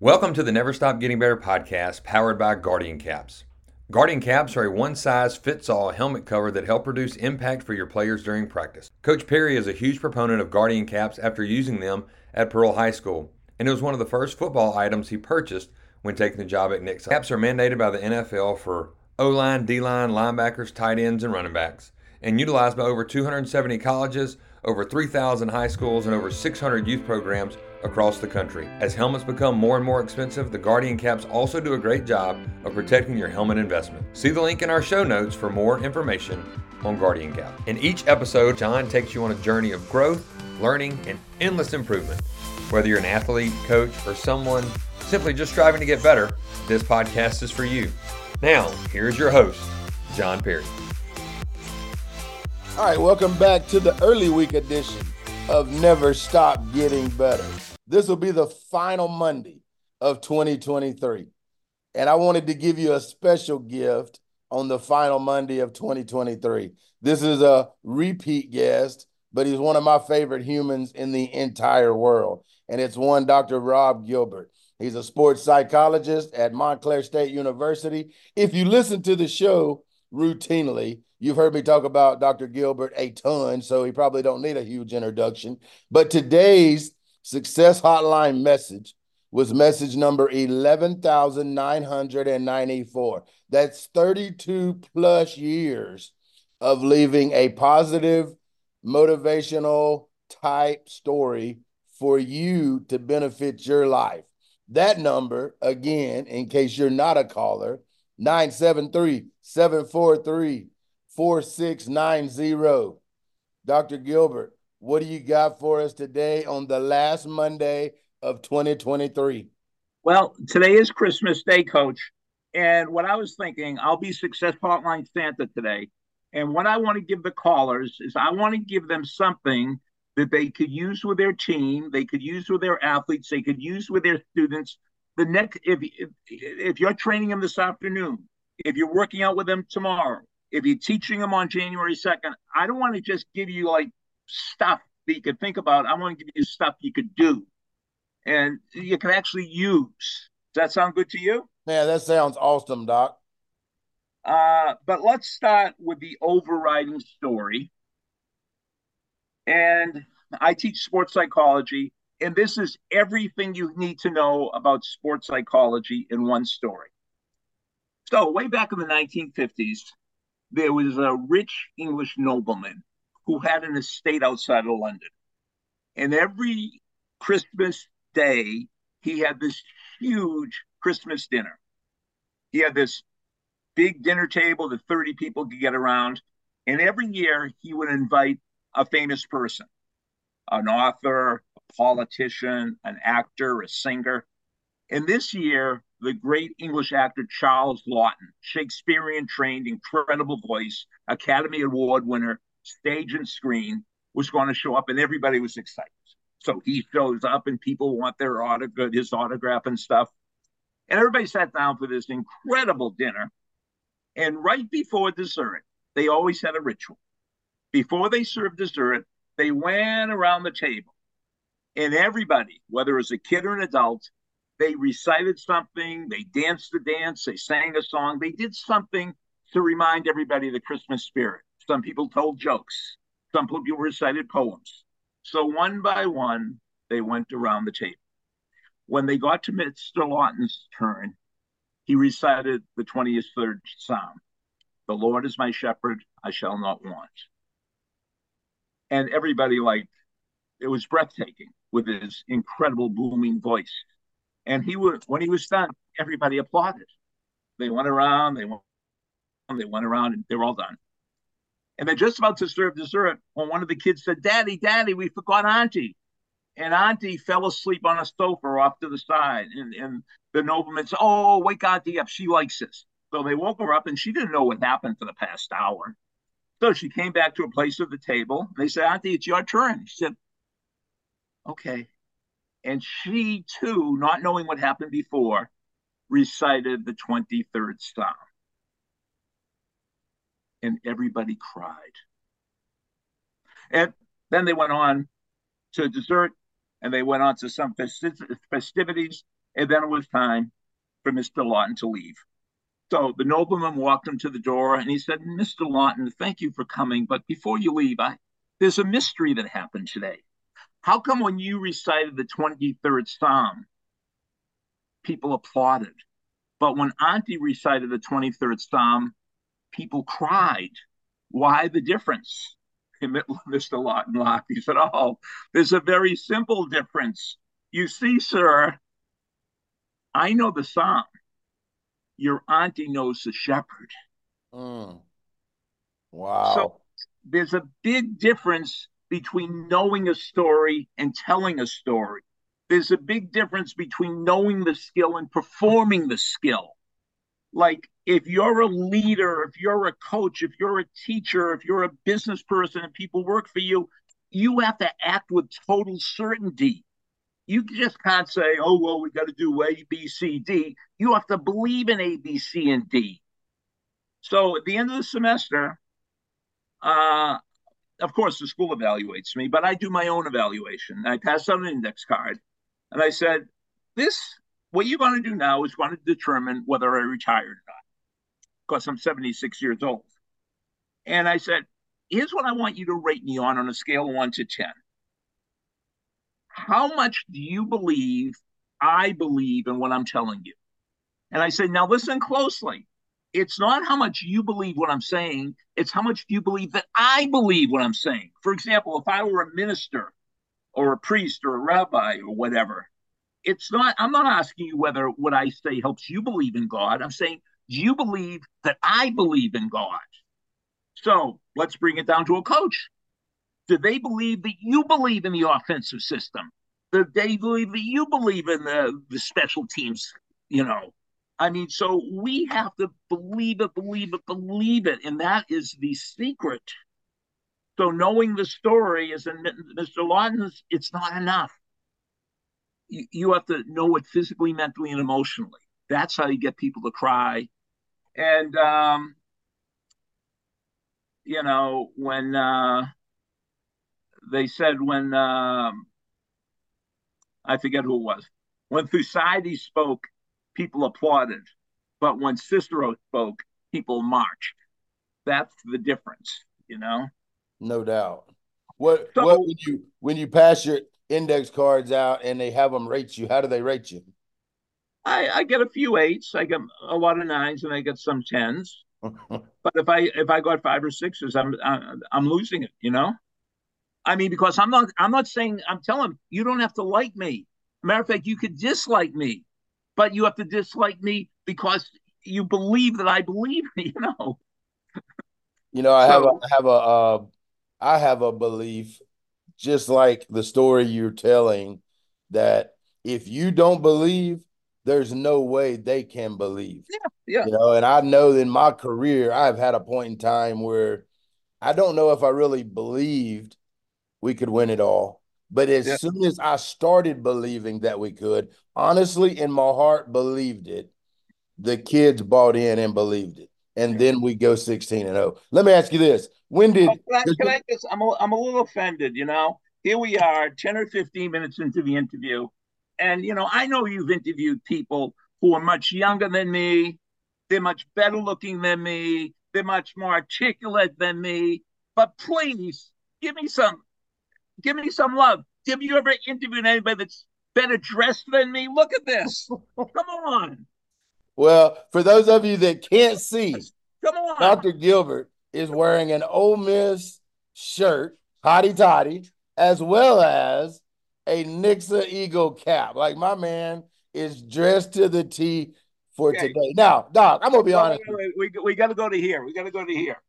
Welcome to the Never Stop Getting Better podcast powered by Guardian Caps. Guardian Caps are a one size fits all helmet cover that help reduce impact for your players during practice. Coach Perry is a huge proponent of Guardian Caps after using them at Pearl High School, and it was one of the first football items he purchased when taking the job at Nick. Caps are mandated by the NFL for O line, D line, linebackers, tight ends, and running backs, and utilized by over 270 colleges, over 3,000 high schools, and over 600 youth programs across the country. As helmets become more and more expensive, the Guardian caps also do a great job of protecting your helmet investment. See the link in our show notes for more information on Guardian Cap. In each episode, John takes you on a journey of growth, learning, and endless improvement. Whether you're an athlete, coach, or someone simply just striving to get better, this podcast is for you. Now, here's your host, John Perry. All right, welcome back to the early week edition of Never Stop Getting Better. This will be the final Monday of 2023. And I wanted to give you a special gift on the final Monday of 2023. This is a repeat guest, but he's one of my favorite humans in the entire world. And it's one Dr. Rob Gilbert. He's a sports psychologist at Montclair State University. If you listen to the show routinely, you've heard me talk about Dr. Gilbert a ton, so he probably don't need a huge introduction. But today's Success Hotline message was message number 11,994. That's 32 plus years of leaving a positive, motivational type story for you to benefit your life. That number, again, in case you're not a caller, 973 743 4690. Dr. Gilbert, what do you got for us today on the last Monday of 2023? Well, today is Christmas Day, Coach. And what I was thinking, I'll be Success Hotline Santa today. And what I want to give the callers is I want to give them something that they could use with their team, they could use with their athletes, they could use with their students. The next, if if, if you're training them this afternoon, if you're working out with them tomorrow, if you're teaching them on January 2nd, I don't want to just give you like stuff that you could think about. I want to give you stuff you could do and you can actually use. Does that sound good to you? Yeah, that sounds awesome, Doc. Uh, but let's start with the overriding story. And I teach sports psychology, and this is everything you need to know about sports psychology in one story. So, way back in the 1950s, there was a rich English nobleman who had an estate outside of London. And every Christmas day, he had this huge Christmas dinner. He had this big dinner table that 30 people could get around. And every year he would invite a famous person, an author, a politician, an actor, a singer. And this year, the great English actor Charles Laughton, Shakespearean trained, incredible voice, Academy Award winner, stage and screen, was going to show up, and everybody was excited. So he shows up, and people want their autograph, his autograph and stuff. And everybody sat down for this incredible dinner. And right before dessert, they always had a ritual. Before they served dessert, they went around the table, and everybody, whether it was a kid or an adult, they recited something, they danced the dance, they sang a song, they did something to remind everybody of the Christmas spirit. Some people told jokes. Some people recited poems. So one by one, they went around the table. When they got to Mr. Laughton's turn, he recited the 23rd Psalm The Lord is my shepherd, I shall not want. And everybody, like, it was breathtaking with his incredible booming voice. And he was, when he was done, everybody applauded. They went around, they went, they went around, and they were all done. And they're just about to serve dessert when one of the kids said, Daddy, Daddy, we forgot Auntie. And Auntie fell asleep on a sofa off to the side. And, and the nobleman said, Oh, wake Auntie up. She likes this. So they woke her up and she didn't know what happened for the past hour. So she came back to a place at the table. They said, Auntie, it's your turn. She said, Okay. And she too, not knowing what happened before, recited the 23rd Psalm and everybody cried. And then they went on to dessert and they went on to some festi- festivities. And then it was time for Mr. Laughton to leave. So the nobleman walked him to the door and he said, Mr. Laughton, thank you for coming. But before you leave, I, there's a mystery that happened today. How come when you recited the 23rd Psalm, people applauded? But when Auntie recited the 23rd Psalm, people cried. Why the difference? Mr. Laughton laughed. He said, Oh, there's a very simple difference. You see, sir, I know the psalm. Your auntie knows the shepherd. Mm. Wow. So there's a big difference between knowing a story and telling a story. There's a big difference between knowing the skill and performing the skill. Like if you're a leader, if you're a coach, if you're a teacher, if you're a business person and people work for you, you have to act with total certainty. You just can't say, oh, well, we got to do A, B, C, D. You have to believe in A, B, C, and D. So at the end of the semester, uh, of course, the school evaluates me, but I do my own evaluation. I pass out an index card and I said, This, what you're going to do now is going to determine whether I retire or not, because I'm 76 years old. And I said, Here's what I want you to rate me on on a scale of one to 10. How much do you believe I believe in what I'm telling you? And I said, Now listen closely it's not how much you believe what I'm saying, it's how much do you believe that I believe what I'm saying. For example, if I were a minister or a priest or a rabbi or whatever, it's not, I'm not asking you whether what I say helps you believe in God. I'm saying, do you believe that I believe in God? So let's bring it down to a coach. Do they believe that you believe in the offensive system? Do they believe that you believe in the, the special teams, you know, I mean, so we have to believe it, believe it, believe it. And that is the secret. So knowing the story is in Mr. Laughton's, it's not enough. You, you have to know it physically, mentally, and emotionally. That's how you get people to cry. And, um, you know, when uh, they said, when um, I forget who it was, when Thucydides spoke, people applauded. But when Cicero spoke, people marched. That's the difference, you know? No doubt. What so, what when you when you pass your index cards out and they have them rate you, how do they rate you? I, I get a few eights, I get a lot of nines, and I get some tens. but if I if I got five or sixes, I'm I'm losing it, you know. I mean, because I'm not I'm not saying I'm telling you don't have to like me. Matter of fact, you could dislike me but you have to dislike me because you believe that I believe, you know. You know, I so, have a I have a uh, I have a belief, just like the story you're telling, that if you don't believe, there's no way they can believe. Yeah, yeah. You know, and I know in my career, I've had a point in time where I don't know if I really believed we could win it all. But as yeah. soon as I started believing that we could, honestly, in my heart, believed it, the kids bought in and believed it. And then we go 16 and 0. Let me ask you this. When did. Oh, can, I, just, I'm a, I'm a little offended, you know? Here we are, 10 or 15 minutes into the interview. And, you know, I know you've interviewed people who are much younger than me. They're much better looking than me. They're much more articulate than me. But please give me some Give me some love. Have you ever interviewed anybody that's better dressed than me? Look at this. Come on. Well, for those of you that can't see, come on. Dr. Gilbert is wearing an Ole Miss shirt, hotty toddy, as well as a Nixa Eagle cap. Like my man is dressed to the T for okay. today. Now, Doc, I'm gonna be honest. Wait, wait. We, we got to go to here. We got to go to here.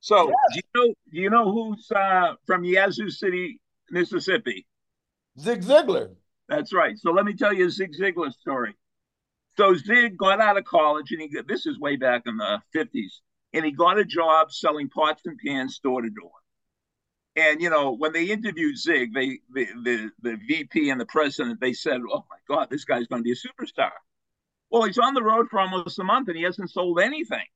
So yeah. do you know do you know who's uh, from Yazoo City, Mississippi? Zig Ziglar. That's right. So let me tell you a Zig Ziglar story. So Zig got out of college, and he this is way back in the fifties, and he got a job selling pots and pans door to door. And you know, when they interviewed Zig, they the, the the VP and the president, they said, "Oh my God, this guy's going to be a superstar." Well, he's on the road for almost a month, and he hasn't sold anything.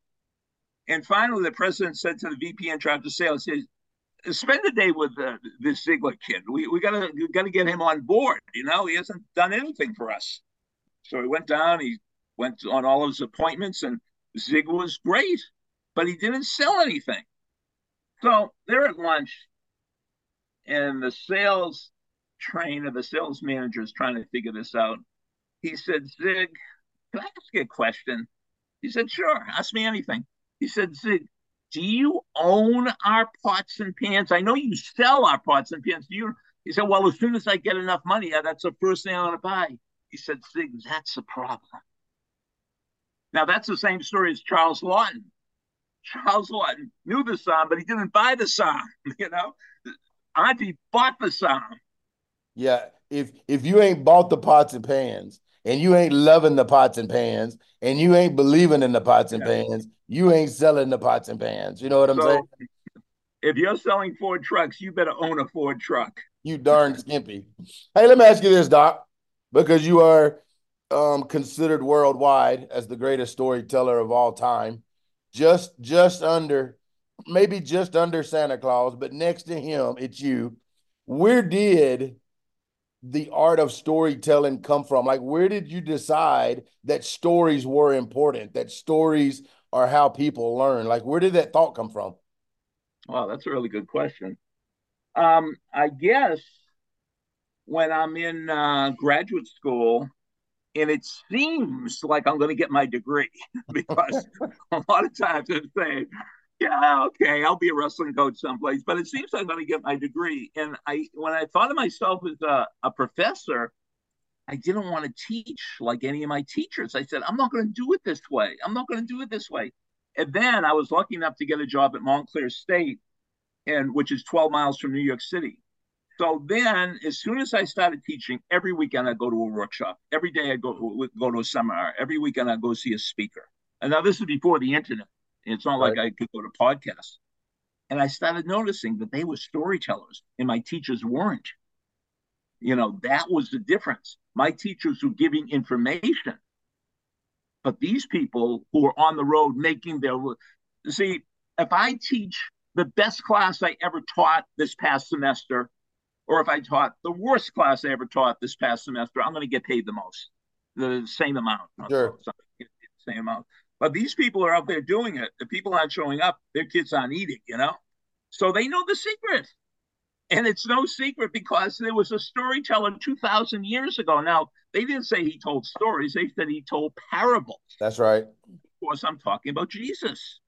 And finally, the president said to the VP in charge of sales, "says Spend a day with uh, this Ziglar kid. We we gotta we gotta get him on board. You know, he hasn't done anything for us." So he went down, he went on all of his appointments, and Zig was great, but he didn't sell anything. So they're at lunch, and the sales trainer, the sales manager is trying to figure this out. He said, Zig, can I ask you a question? He said, Sure, ask me anything. He said, Zig, do you own our pots and pans? I know you sell our pots and pans. Do you? He said, Well, as soon as I get enough money, that's the first thing I want to buy. He said, Zig, that's the problem. Now, that's the same story as Charles Laughton. Charles Laughton knew the song, but he didn't buy the song. You know, Auntie bought the song. Yeah, if if you ain't bought the pots and pans, and you ain't loving the pots and pans, and you ain't believing in the pots and yeah. pans, you ain't selling the pots and pans. You know what I'm so, saying? If you're selling Ford trucks, you better own a Ford truck. You darn skimpy. Hey, let me ask you this, Doc, because you are um, considered worldwide as the greatest storyteller of all time. Just just under, maybe just under Santa Claus, but next to him, it's you. Where did the art of storytelling come from? Like, where did you decide that stories were important, that stories are how people learn? Like, where did that thought come from? Wow, that's a really good question. Um, I guess when I'm in uh, graduate school, and it seems like I'm going to get my degree because a lot of times I'm saying, yeah, okay, I'll be a wrestling coach someplace, but it seems like I'm going to get my degree. And I, when I thought of myself as a, a professor, I didn't want to teach like any of my teachers. I said, I'm not going to do it this way. I'm not going to do it this way. And then I was lucky enough to get a job at Montclair State, and which is 12 miles from New York City. So then, as soon as I started teaching, every weekend I go to a workshop. Every day I go go to a seminar. Every weekend I go see a speaker. And now this is before the internet. It's not right. like I could go to podcasts. And I started noticing that they were storytellers, and my teachers weren't. You know, that was the difference. My teachers were giving information, but these people who are on the road making their see, if I teach the best class I ever taught this past semester or if I taught the worst class I ever taught this past semester, I'm going to get paid the most, the same amount. Sure. Same amount. But these people are out there doing it. The people aren't showing up. Their kids aren't eating, you know? So they know the secret. And it's no secret because there was a storyteller 2,000 years ago. Now, they didn't say he told stories, they said he told parables. That's right. Of course, I'm talking about Jesus.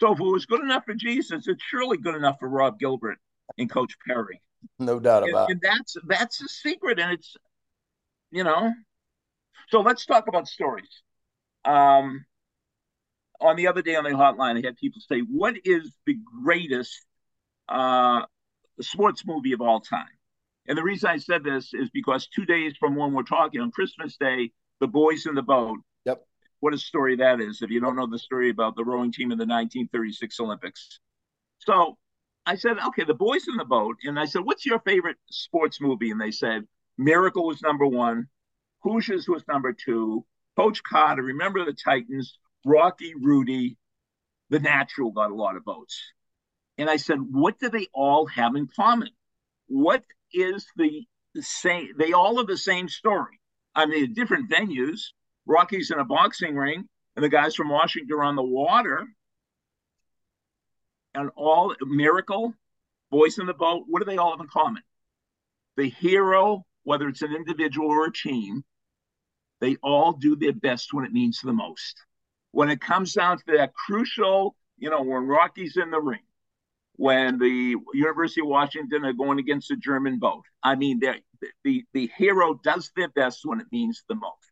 So if it was good enough for Jesus, it's surely good enough for Rob Gilbert and Coach Perry. No doubt about and, and that's that's the secret, and it's you know. So let's talk about stories. Um, on the other day on the hotline, I had people say, "What is the greatest uh, sports movie of all time?" And the reason I said this is because two days from when we're talking on Christmas Day, The Boys in the Boat. Yep. What a story that is! If you don't know the story about the rowing team in the 1936 Olympics, so I said, okay, the boys in the boat. And I said, what's your favorite sports movie? And they said, Miracle was number one, Hoosiers was number two, Coach Carter, Remember the Titans, Rocky, Rudy, The Natural got a lot of votes. And I said, what do they all have in common? What is the, same? They all have the same story. I mean, different venues. Rocky's in a boxing ring, and the guys from Washington are on the water and all miracle, boys in the boat, what do they all have in common? The hero, whether it's an individual or a team, they all do their best when it means the most. When it comes down to that crucial, you know, when Rocky's in the ring, when the University of Washington are going against the German boat. I mean, the the hero does their best when it means the most.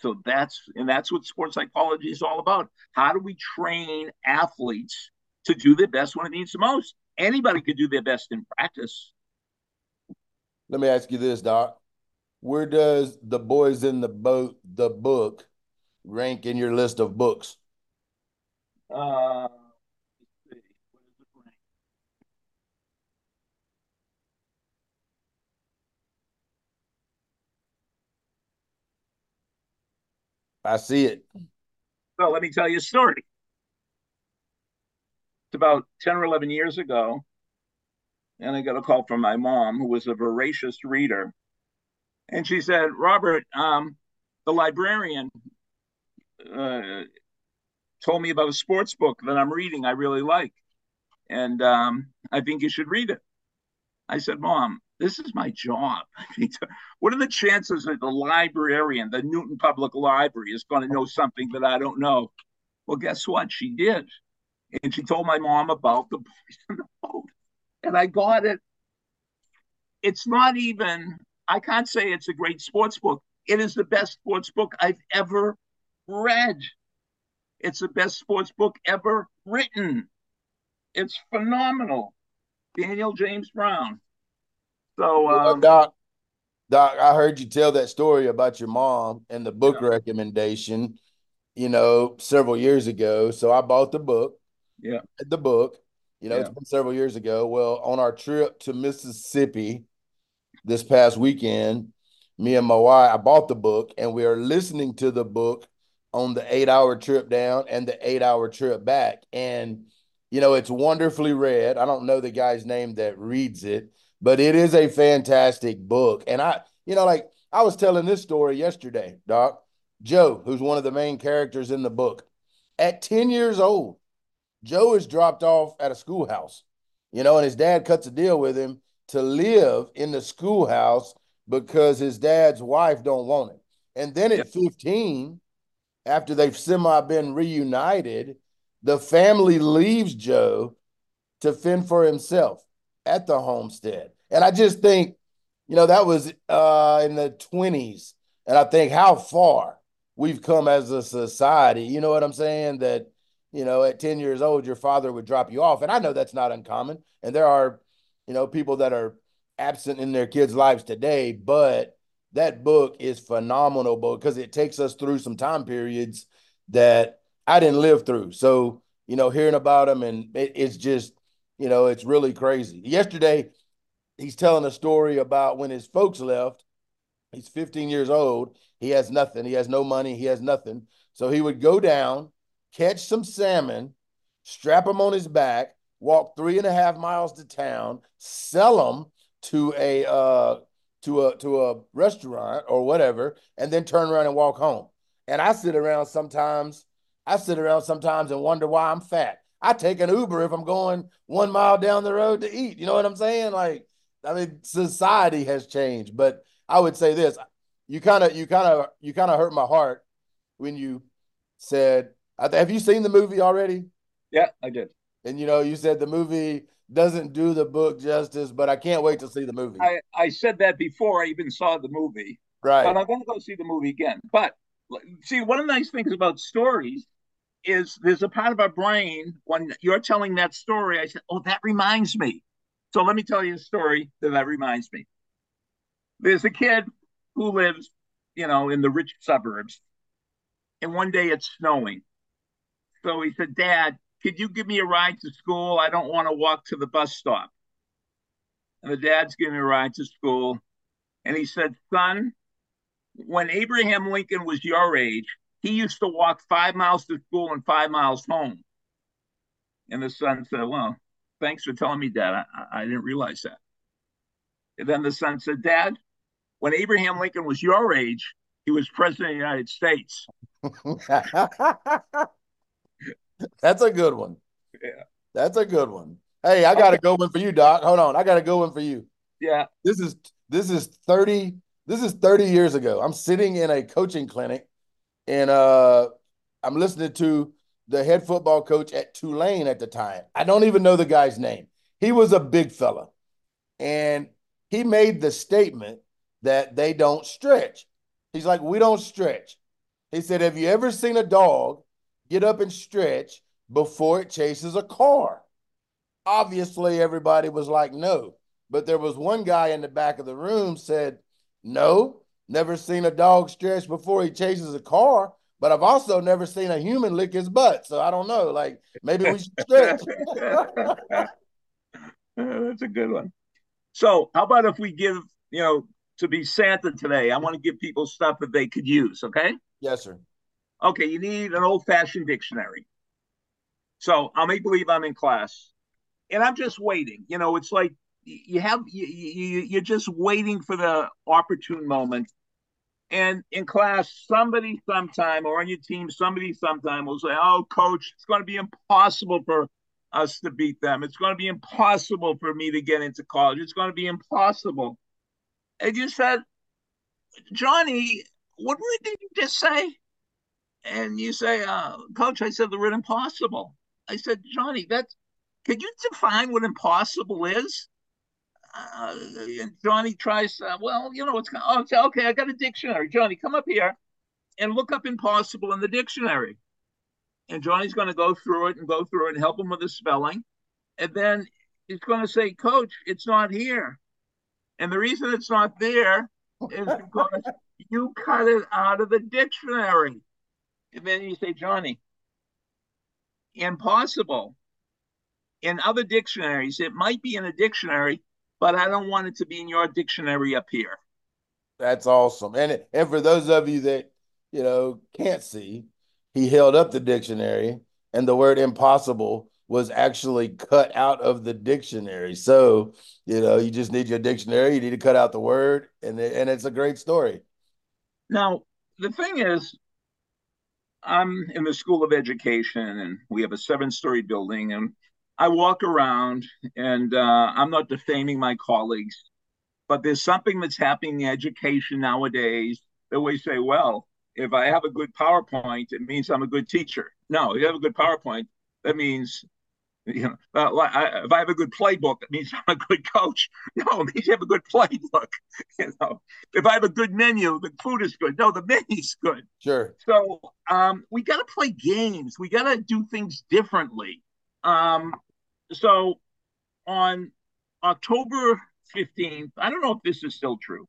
So that's and that's what sports psychology is all about. How do we train athletes to do their best when it needs the most. Anybody could do their best in practice. Let me ask you this, Doc. Where does the boys in the boat, the book, rank in your list of books? Uh, I see it. So let me tell you a story about 10 or 11 years ago. And I got a call from my mom, who was a voracious reader. And she said, Robert, um, the librarian uh, told me about a sports book that I'm reading I really like. And um, I think you should read it. I said, Mom, this is my job. what are the chances that the librarian, the Newton Public Library, is going to know something that I don't know? Well, guess what? She did. And she told my mom about the boys in the boat. And I got it. It's not even, I can't say it's a great sports book. It is the best sports book I've ever read. It's the best sports book ever written. It's phenomenal. Daniel James Brown. So, um, Doc, Doc, I heard you tell that story about your mom and the book yeah. recommendation, you know, several years ago. So I bought the book. Yeah. The book. You know, yeah. it's been several years ago. Well, on our trip to Mississippi this past weekend, me and my wife, I bought the book and we are listening to the book on the eight hour trip down and the eight hour trip back. And, you know, it's wonderfully read. I don't know the guy's name that reads it, but it is a fantastic book. And I, you know, like I was telling this story yesterday, Doc. Joe, who's one of the main characters in the book, at 10 years old, Joe is dropped off at a schoolhouse, you know, and his dad cuts a deal with him to live in the schoolhouse because his dad's wife don't want it. And then at 15, after they've semi been reunited, the family leaves Joe to fend for himself at the homestead. And I just think, you know, that was uh, in the 20s. And I think how far we've come as a society. You know what I'm saying? That, you know, at 10 years old, your father would drop you off. And I know that's not uncommon. And there are, you know, people that are absent in their kids' lives today, but that book is phenomenal because it takes us through some time periods that I didn't live through. So, you know, hearing about them and it, it's just, you know, it's really crazy. Yesterday, he's telling a story about when his folks left. He's 15 years old. He has nothing. He has no money. He has nothing. So he would go down, catch some salmon, strap him on his back, walk three and a half miles to town, sell them to a uh, to a to a restaurant or whatever, and then turn around and walk home. And I sit around sometimes. I sit around sometimes and wonder why I'm fat. I take an Uber if I'm going one mile down the road to eat. You know what I'm saying? Like, I mean, society has changed. But I would say this: you kind of, you kind of, you kind of hurt my heart when you said, "Have you seen the movie already?" Yeah, I did. And you know, you said the movie doesn't do the book justice, but I can't wait to see the movie. I, I said that before I even saw the movie. Right. But I'm going to go see the movie again. But see, one of the nice things about stories is there's a part of our brain when you're telling that story, I said, oh, that reminds me. So let me tell you a story that, that reminds me. There's a kid who lives, you know, in the rich suburbs. And one day it's snowing. So he said, Dad, could you give me a ride to school? I don't want to walk to the bus stop. And the dad's giving me a ride to school. And he said, Son, when Abraham Lincoln was your age, he used to walk five miles to school and five miles home. And the son said, Well, thanks for telling me, Dad. I, I didn't realize that. And then the son said, Dad, when Abraham Lincoln was your age, he was president of the United States. That's a good one. Yeah. That's a good one. Hey, I got a good one for you, Doc. Hold on. I got a good one for you. Yeah. This is this is 30 this is 30 years ago. I'm sitting in a coaching clinic and uh I'm listening to the head football coach at Tulane at the time. I don't even know the guy's name. He was a big fella. And he made the statement that they don't stretch. He's like, we don't stretch. He said, Have you ever seen a dog get up and stretch before it chases a car. Obviously, everybody was like, no. But there was one guy in the back of the room said, no, never seen a dog stretch before he chases a car. But I've also never seen a human lick his butt. So I don't know. Like maybe we should stretch. That's a good one. So how about if we give, you know, to be Santa today, I want to give people stuff that they could use. Okay. Yes, sir. Okay, you need an old fashioned dictionary. So I'll make believe I'm in class and I'm just waiting. You know, it's like you have, you, you, you're just waiting for the opportune moment. And in class, somebody sometime or on your team, somebody sometime will say, Oh, coach, it's going to be impossible for us to beat them. It's going to be impossible for me to get into college. It's going to be impossible. And you said, Johnny, what did you just say? And you say, uh, Coach, I said the word impossible. I said, Johnny, that's, can you define what impossible is? uh, and Johnny tries, uh, well, you know, it's oh, okay. I got a dictionary. Johnny, come up here and look up impossible in the dictionary. And Johnny's going to go through it and go through it and help him with the spelling. And then he's going to say, Coach, it's not here. And the reason it's not there is because you cut it out of the dictionary. And then you say, Johnny, impossible. In other dictionaries, it might be in a dictionary, but I don't want it to be in your dictionary up here. That's awesome. And and for those of you that you know can't see, he held up the dictionary and the word impossible was actually cut out of the dictionary. So, you know, you just need your dictionary, you need to cut out the word and and it's a great story. Now, the thing is I'm in the School of Education and we have a seven-story building and I walk around and uh, I'm not defaming my colleagues, but there's something that's happening in education nowadays that we say, well, if I have a good PowerPoint, it means I'm a good teacher. No, if you have a good PowerPoint, that means, you know, uh, I, if I have a good playbook, that means I'm a good coach. No, it means you have a good playbook. You know, if I have a good menu, the food is good. No, the menu's good. Sure. So um, we got to play games. We got to do things differently. Um, so on October 15th, I don't know if this is still true,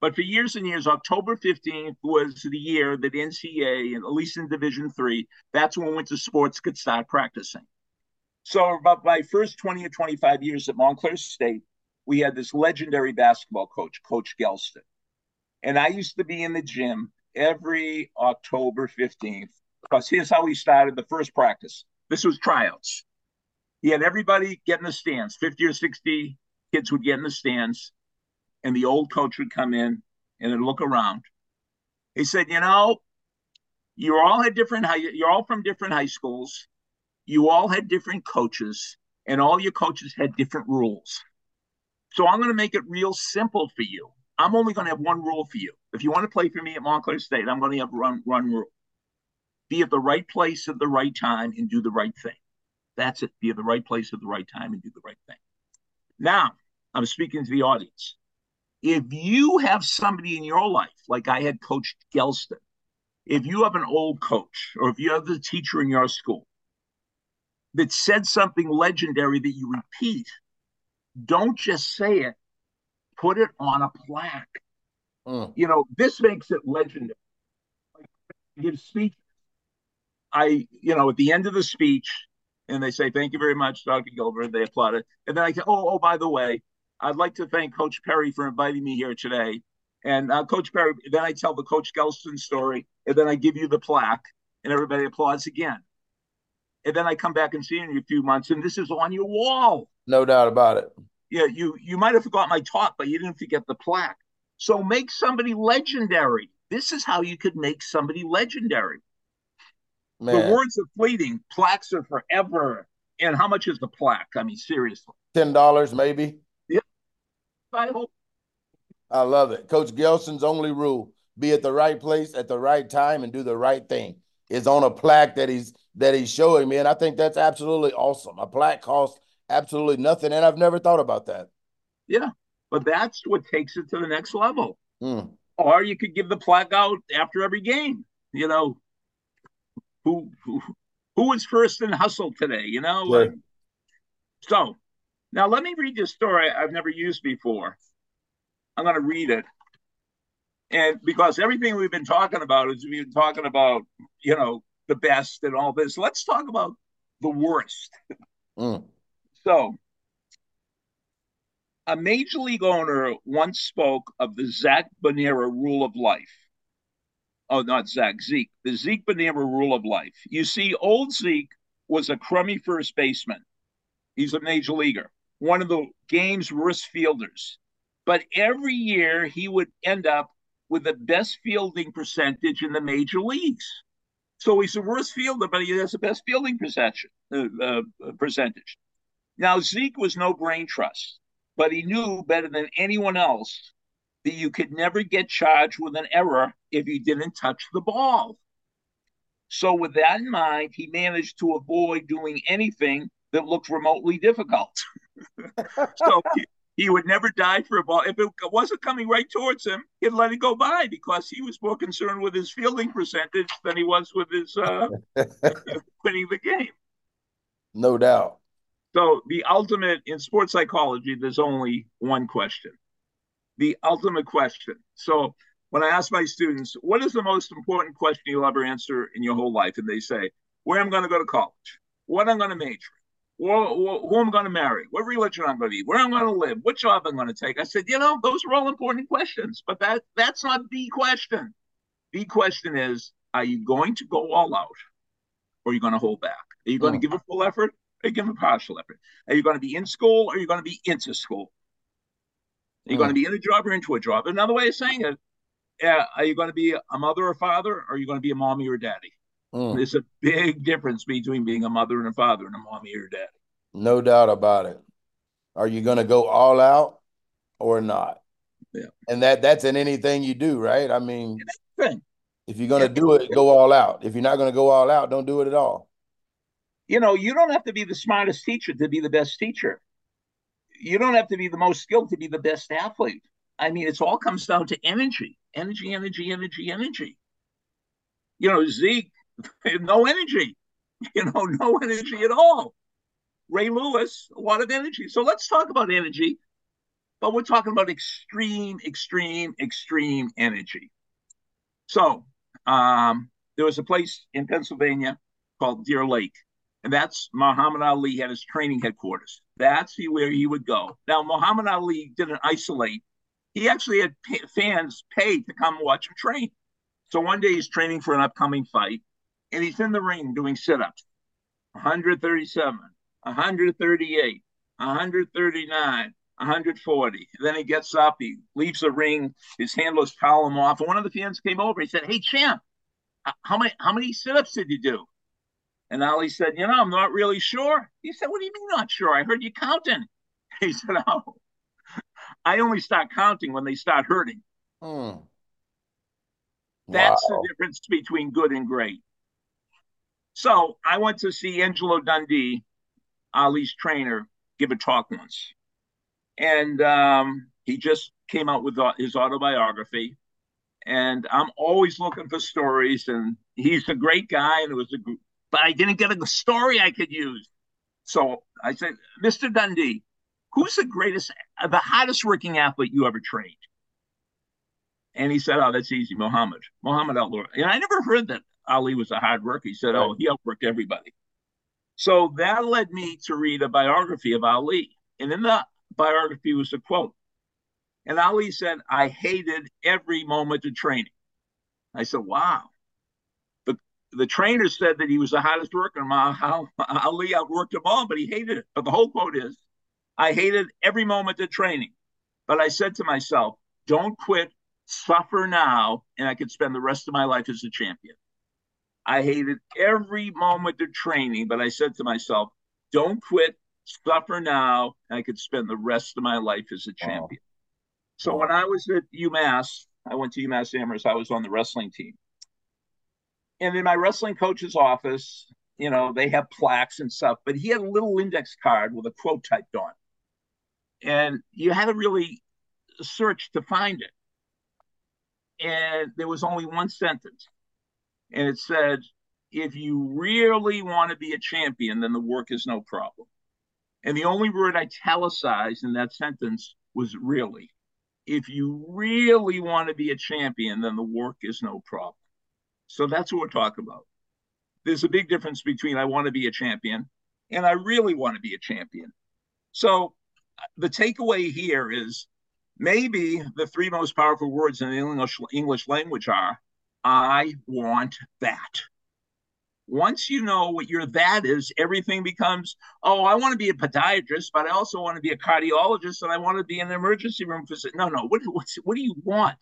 but for years and years, October 15th was the year that NCAA, at least in Division Three, that's when winter sports could start practicing. So about my first 20 or 25 years at Montclair State, we had this legendary basketball coach, Coach Gelston. And I used to be in the gym every October 15th because here's how we started the first practice. This was tryouts. He had everybody get in the stands, 50 or 60 kids would get in the stands, and the old coach would come in and then look around. He said, You know, you all had different high, you're all from different high schools. You all had different coaches, and all your coaches had different rules. So I'm going to make it real simple for you. I'm only going to have one rule for you. If you want to play for me at Montclair State, I'm going to have one, rule. Be at the right place at the right time and do the right thing. That's it. Be at the right place at the right time and do the right thing. Now, I'm speaking to the audience. If you have somebody in your life, like I had Coach Gelston, if you have an old coach or if you have the teacher in your school that said something legendary that you repeat, don't just say it, put it on a plaque. Mm. You know, this makes it legendary. Like, give speech. I, you know, at the end of the speech, and they say, Thank you very much, Dr. Gilbert. They applaud it. And then I say, Oh, oh, by the way, I'd like to thank Coach Perry for inviting me here today. And uh, Coach Perry, then I tell the Coach Gelston story, and then I give you the plaque, and everybody applauds again. And then I come back and see you in a few months, and this is on your wall. No doubt about it. Yeah, you you might have forgot my talk, but you didn't forget the plaque. So make somebody legendary. This is how you could make somebody legendary. Man. The words are fleeting. Plaques are forever. And how much is the plaque? I mean, seriously. Ten dollars, maybe. Yeah. I hope. I love it. Coach Gelston's only rule: be at the right place at the right time and do the right thing. Is on a plaque that he's that he's showing me, and I think that's absolutely awesome. A plaque costs absolutely nothing, and I've never thought about that. Yeah, but that's what takes it to the next level. Mm. Or you could give the plaque out after every game. You know, who who who was first in hustle today, you know? Right. so now let me read this story I've never used before. I'm going to read it. And because everything we've been talking about is we've been talking about, you know, the best and all this. Let's talk about the worst. Mm. So, a major league owner once spoke of the Zach Bonura rule of life oh, not Zach, Zeke, the Zeke Bonura rule of life. You see, old Zeke was a crummy first baseman. He's a major leaguer, one of the game's worst fielders. But every year he would end up with the best fielding percentage in the major leagues. So he's the worst fielder, but he has the best fielding percentage. Uh, uh, percentage. Now Zeke was no brain trust, but he knew better than anyone else that you could never get charged with an error if you didn't touch the ball. So, with that in mind, he managed to avoid doing anything that looked remotely difficult. so, he, would never die for a ball. If it wasn't coming right towards him, he'd let it go by because he was more concerned with his fielding percentage than he was with his uh, winning the game. No doubt. So, the ultimate in sports psychology, there's only one question the ultimate question. So when I ask my students, what is the most important question you'll ever answer in your whole life? And they say, where am I'm going to go to college, what I'm going to major in, who, who I'm going to marry, what religion I'm going to be, where I'm going to live, what job I'm going to take. I said, you know, those are all important questions, but that that's not the question. The question is, are you going to go all out or are you going to hold back? Are you going to give a full effort or are you give a partial effort? Are you going to be in school or are you going to be into school? Are you mm. going to be in a job or into a job? Another way of saying it, uh, are you going to be a mother or father, or are you going to be a mommy or daddy? Mm. There's a big difference between being a mother and a father and a mommy or a daddy. No doubt about it. Are you going to go all out or not? Yeah. And that that's in anything you do, right? I mean, if you're going to yeah. do it, go all out. If you're not going to go all out, don't do it at all. You know, you don't have to be the smartest teacher to be the best teacher you don't have to be the most skilled to be the best athlete. I mean, it all comes down to energy, energy, energy, energy, energy. You know, Zeke, no energy, you know, no energy at all. Ray Lewis, a lot of energy. So let's talk about energy, but we're talking about extreme, extreme, extreme energy. So um, there was a place in Pennsylvania called Deer Lake, and that's Muhammad Ali had his training headquarters. That's where he would go. Now, Muhammad Ali didn't isolate. He actually had fans pay to come watch him train. So one day he's training for an upcoming fight, and he's in the ring doing sit-ups. 137, 138, 139, 140. And then he gets up, he leaves the ring, his handlers call him off. And one of the fans came over. He said, Hey, champ, how many how many sit-ups did you do? And Ali said, You know, I'm not really sure. He said, What do you mean not sure? I heard you counting. He said, Oh, I only start counting when they start hurting. Hmm. That's wow. the difference between good and great. So I went to see Angelo Dundee, Ali's trainer, give a talk once. And um, he just came out with his autobiography. And I'm always looking for stories. And he's a great guy. And it was a but I didn't get a story I could use. So I said, Mr. Dundee, who's the greatest, the hardest working athlete you ever trained? And he said, Oh, that's easy, Muhammad. Muhammad Ali. And I never heard that Ali was a hard worker. He said, Oh, he outworked everybody. So that led me to read a biography of Ali. And in the biography was a quote. And Ali said, I hated every moment of training. I said, Wow the the trainer said that he was the hardest worker. My How Ali outworked them all, but he hated it. But the whole quote is, "I hated every moment of training, but I said to myself, don't quit, suffer now, and I could spend the rest of my life as a champion." I hated every moment of training, but I said to myself, don't quit, suffer now, and I could spend the rest of my life as a champion. Wow. So when I was at UMass, I went to UMass Amherst. I was on the wrestling team and in my wrestling coach's office, you know, they have plaques and stuff, but he had a little index card with a quote typed on. And you had to really search to find it. And there was only one sentence. And it said, if you really want to be a champion, then the work is no problem. And the only word italicized in that sentence was really. If you really want to be a champion, then the work is no problem. So that's what we're talking about. There's a big difference between I want to be a champion and I really want to be a champion. So uh, the takeaway here is maybe the three most powerful words in the English, English language are I want that. Once you know what your that is, everything becomes, oh, I want to be a podiatrist, but I also want to be a cardiologist and I want to be an emergency room physician. No, no, what, what's, what do you want?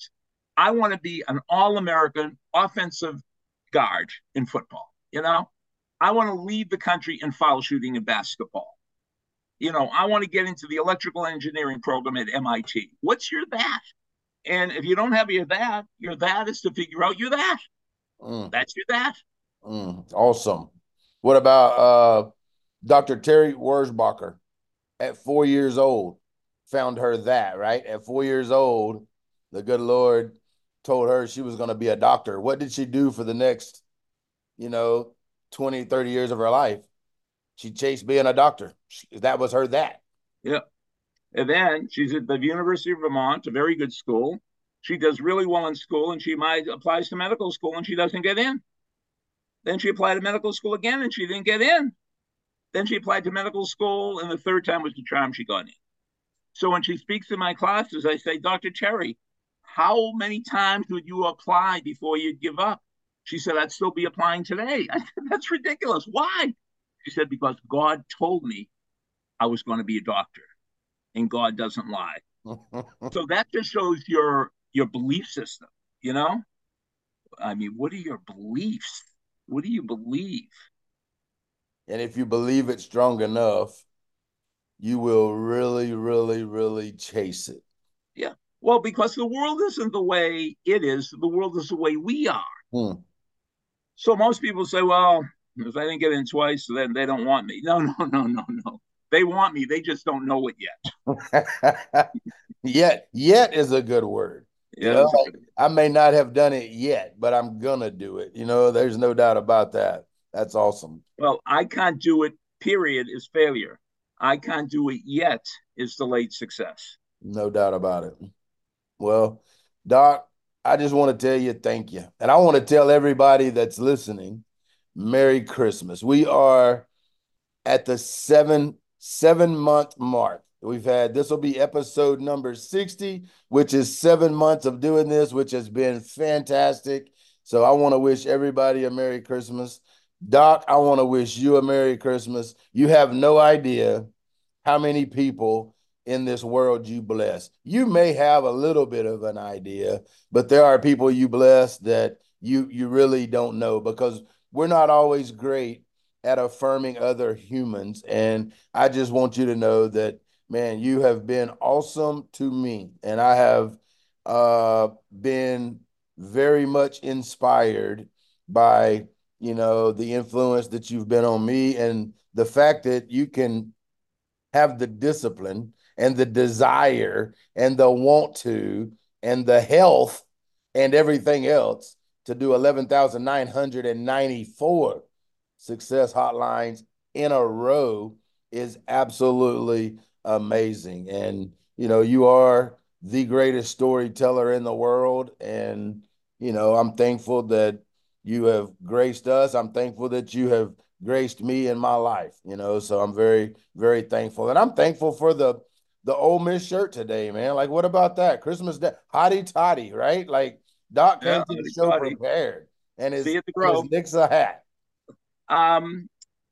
I want to be an all American offensive guard in football. You know, I want to lead the country in foul shooting in basketball. You know, I want to get into the electrical engineering program at MIT. What's your that? And if you don't have your that, your that is to figure out your that. Mm. That's your that. Mm. Awesome. What about uh, Dr. Terry Wurzbacher at four years old? Found her that, right? At four years old, the good Lord told her she was going to be a doctor. What did she do for the next, you know, 20, 30 years of her life? She chased being a doctor. She, that was her that. Yeah. And then she's at the University of Vermont, a very good school. She does really well in school and she might applies to medical school and she doesn't get in. Then she applied to medical school again and she didn't get in. Then she applied to medical school and the third time was the charm she got in. So when she speaks in my classes, I say, Dr. Terry, how many times would you apply before you'd give up? She said, I'd still be applying today. I said, That's ridiculous. Why? She said, Because God told me I was going to be a doctor and God doesn't lie. so that just shows your your belief system, you know? I mean, what are your beliefs? What do you believe? And if you believe it strong enough, you will really, really, really chase it. Yeah. Well, because the world isn't the way it is, the world is the way we are. Hmm. So most people say, well, if I didn't get in twice, then they don't want me. No, no, no, no, no. They want me. They just don't know it yet. yet, yet is a good word. Yeah, you know, like, I may not have done it yet, but I'm gonna do it. You know, there's no doubt about that. That's awesome. Well, I can't do it. Period is failure. I can't do it yet is delayed success. No doubt about it. Well, Doc, I just want to tell you thank you. And I want to tell everybody that's listening, Merry Christmas. We are at the seven seven month mark. We've had this will be episode number 60, which is seven months of doing this, which has been fantastic. So I want to wish everybody a Merry Christmas. Doc, I want to wish you a Merry Christmas. You have no idea how many people in this world you bless. You may have a little bit of an idea, but there are people you bless that you you really don't know because we're not always great at affirming other humans. And I just want you to know that man, you have been awesome to me. And I have uh been very much inspired by, you know, the influence that you've been on me and the fact that you can have the discipline and the desire and the want to and the health and everything else to do 11,994 success hotlines in a row is absolutely amazing. And, you know, you are the greatest storyteller in the world. And, you know, I'm thankful that you have graced us. I'm thankful that you have graced me in my life, you know. So I'm very, very thankful. And I'm thankful for the the Ole Miss shirt today, man. Like, what about that? Christmas Day, Hotty Toddy, right? Like, Doc came to the show toddy. prepared, and his, his Nick's a hat. Um,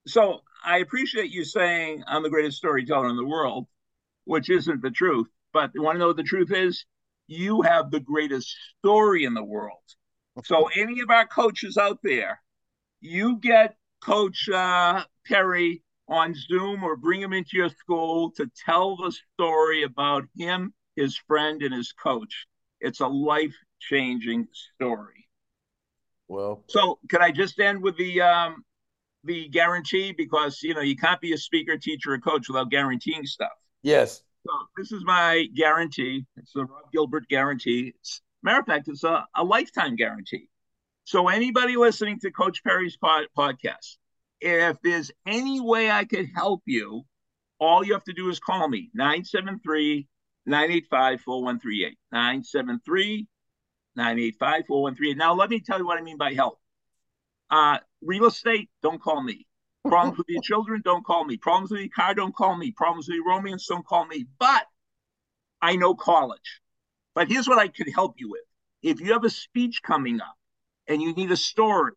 so I appreciate you saying I'm the greatest storyteller in the world, which isn't the truth. But you want to know what the truth is? You have the greatest story in the world. So any of our coaches out there, you get Coach uh, Perry on Zoom or bring him into your school to tell the story about him, his friend, and his coach. It's a life changing story. Well, so can I just end with the um, the guarantee because you know you can't be a speaker, teacher, or coach without guaranteeing stuff. Yes. So this is my guarantee. It's the Rob Gilbert guarantee. It's, matter of fact, it's a, a lifetime guarantee. So anybody listening to Coach Perry's pod, podcast, if there's any way I could help you, all you have to do is call me 973 985 4138. 973 985 4138. Now, let me tell you what I mean by help. Uh, real estate, don't call me. Problems with your children, don't call me. Problems with your car, don't call me. Problems with your romance, don't call me. But I know college. But here's what I could help you with. If you have a speech coming up and you need a story,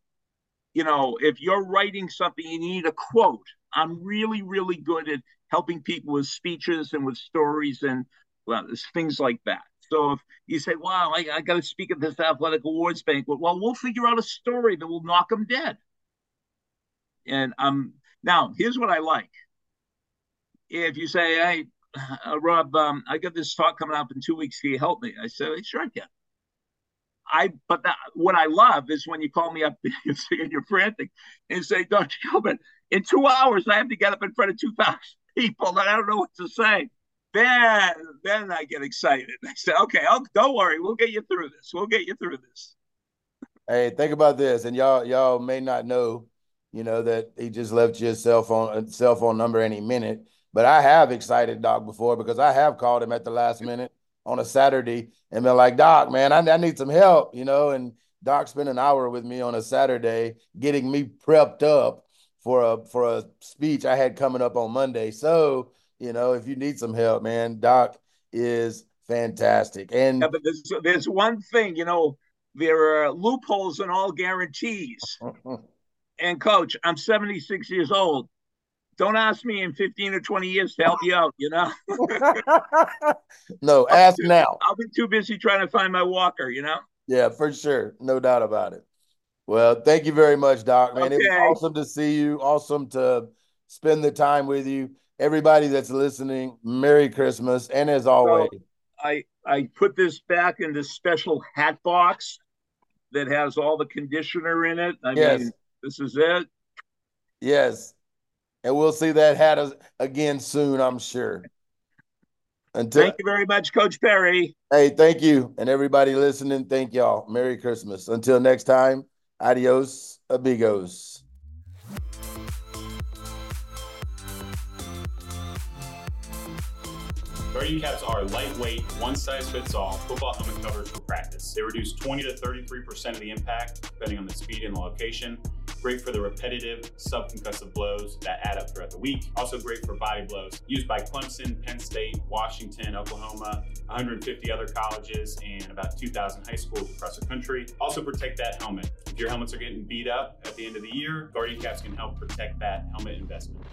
you know, if you're writing something, you need a quote. I'm really, really good at helping people with speeches and with stories and well, things like that. So if you say, "Wow, I, I got to speak at this athletic awards banquet," well, we'll figure out a story that will knock them dead. And I'm now here's what I like. If you say, "Hey, uh, Rob, um, I got this talk coming up in two weeks. Can you help me?" I say, "Sure, I can." I but that, what I love is when you call me up and you're frantic and say, Dr. Gilbert, in two hours I have to get up in front of two thousand people and I don't know what to say. Then then I get excited. I say, okay, I'll, don't worry, we'll get you through this. We'll get you through this. Hey, think about this, and y'all y'all may not know, you know, that he just left your cell phone uh, cell phone number any minute. But I have excited Doc before because I have called him at the last minute on a Saturday and been like, Doc, man, I, I need some help, you know. And Doc spent an hour with me on a Saturday getting me prepped up for a for a speech I had coming up on Monday. So, you know, if you need some help, man, Doc is fantastic. And yeah, but there's, there's one thing, you know, there are loopholes in all guarantees. and coach, I'm 76 years old don't ask me in 15 or 20 years to help you out, you know? no, ask now. I'll be too busy trying to find my walker, you know? Yeah, for sure. No doubt about it. Well, thank you very much, Doc, man. Okay. It was awesome to see you. Awesome to spend the time with you. Everybody that's listening, Merry Christmas. And as always, so I, I put this back in this special hat box that has all the conditioner in it. I yes. mean, this is it. Yes and we'll see that hat again soon, I'm sure. Until, thank you very much, Coach Perry. Hey, thank you. And everybody listening, thank y'all. Merry Christmas. Until next time, adios, amigos. Guardian caps are lightweight, one size fits all football helmet covers for practice. They reduce 20 to 33% of the impact, depending on the speed and the location. Great for the repetitive subconcussive blows that add up throughout the week. Also great for body blows. Used by Clemson, Penn State, Washington, Oklahoma, 150 other colleges, and about 2,000 high schools across the country. Also protect that helmet. If your helmets are getting beat up at the end of the year, Guardian Caps can help protect that helmet investment.